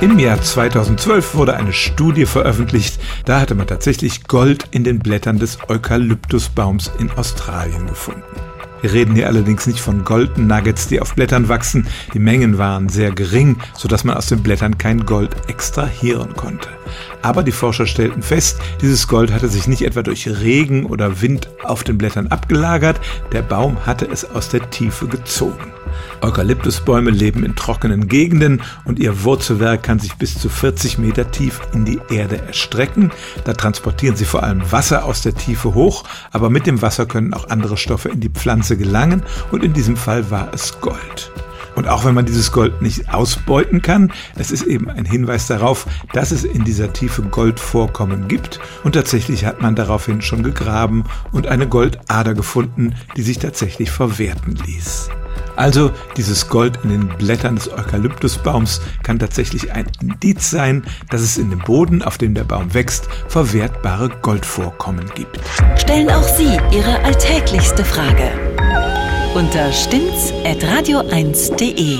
Im Jahr 2012 wurde eine Studie veröffentlicht. Da hatte man tatsächlich Gold in den Blättern des Eukalyptusbaums in Australien gefunden. Wir reden hier allerdings nicht von Golden Nuggets, die auf Blättern wachsen. Die Mengen waren sehr gering, sodass man aus den Blättern kein Gold extrahieren konnte. Aber die Forscher stellten fest, dieses Gold hatte sich nicht etwa durch Regen oder Wind auf den Blättern abgelagert, der Baum hatte es aus der Tiefe gezogen. Eukalyptusbäume leben in trockenen Gegenden und ihr Wurzelwerk kann sich bis zu 40 Meter tief in die Erde erstrecken. Da transportieren sie vor allem Wasser aus der Tiefe hoch, aber mit dem Wasser können auch andere Stoffe in die Pflanze gelangen und in diesem Fall war es Gold. Und auch wenn man dieses Gold nicht ausbeuten kann, es ist eben ein Hinweis darauf, dass es in dieser Tiefe Goldvorkommen gibt. Und tatsächlich hat man daraufhin schon gegraben und eine Goldader gefunden, die sich tatsächlich verwerten ließ. Also dieses Gold in den Blättern des Eukalyptusbaums kann tatsächlich ein Indiz sein, dass es in dem Boden, auf dem der Baum wächst, verwertbare Goldvorkommen gibt. Stellen auch Sie Ihre alltäglichste Frage unter stimmtz.radio1.de.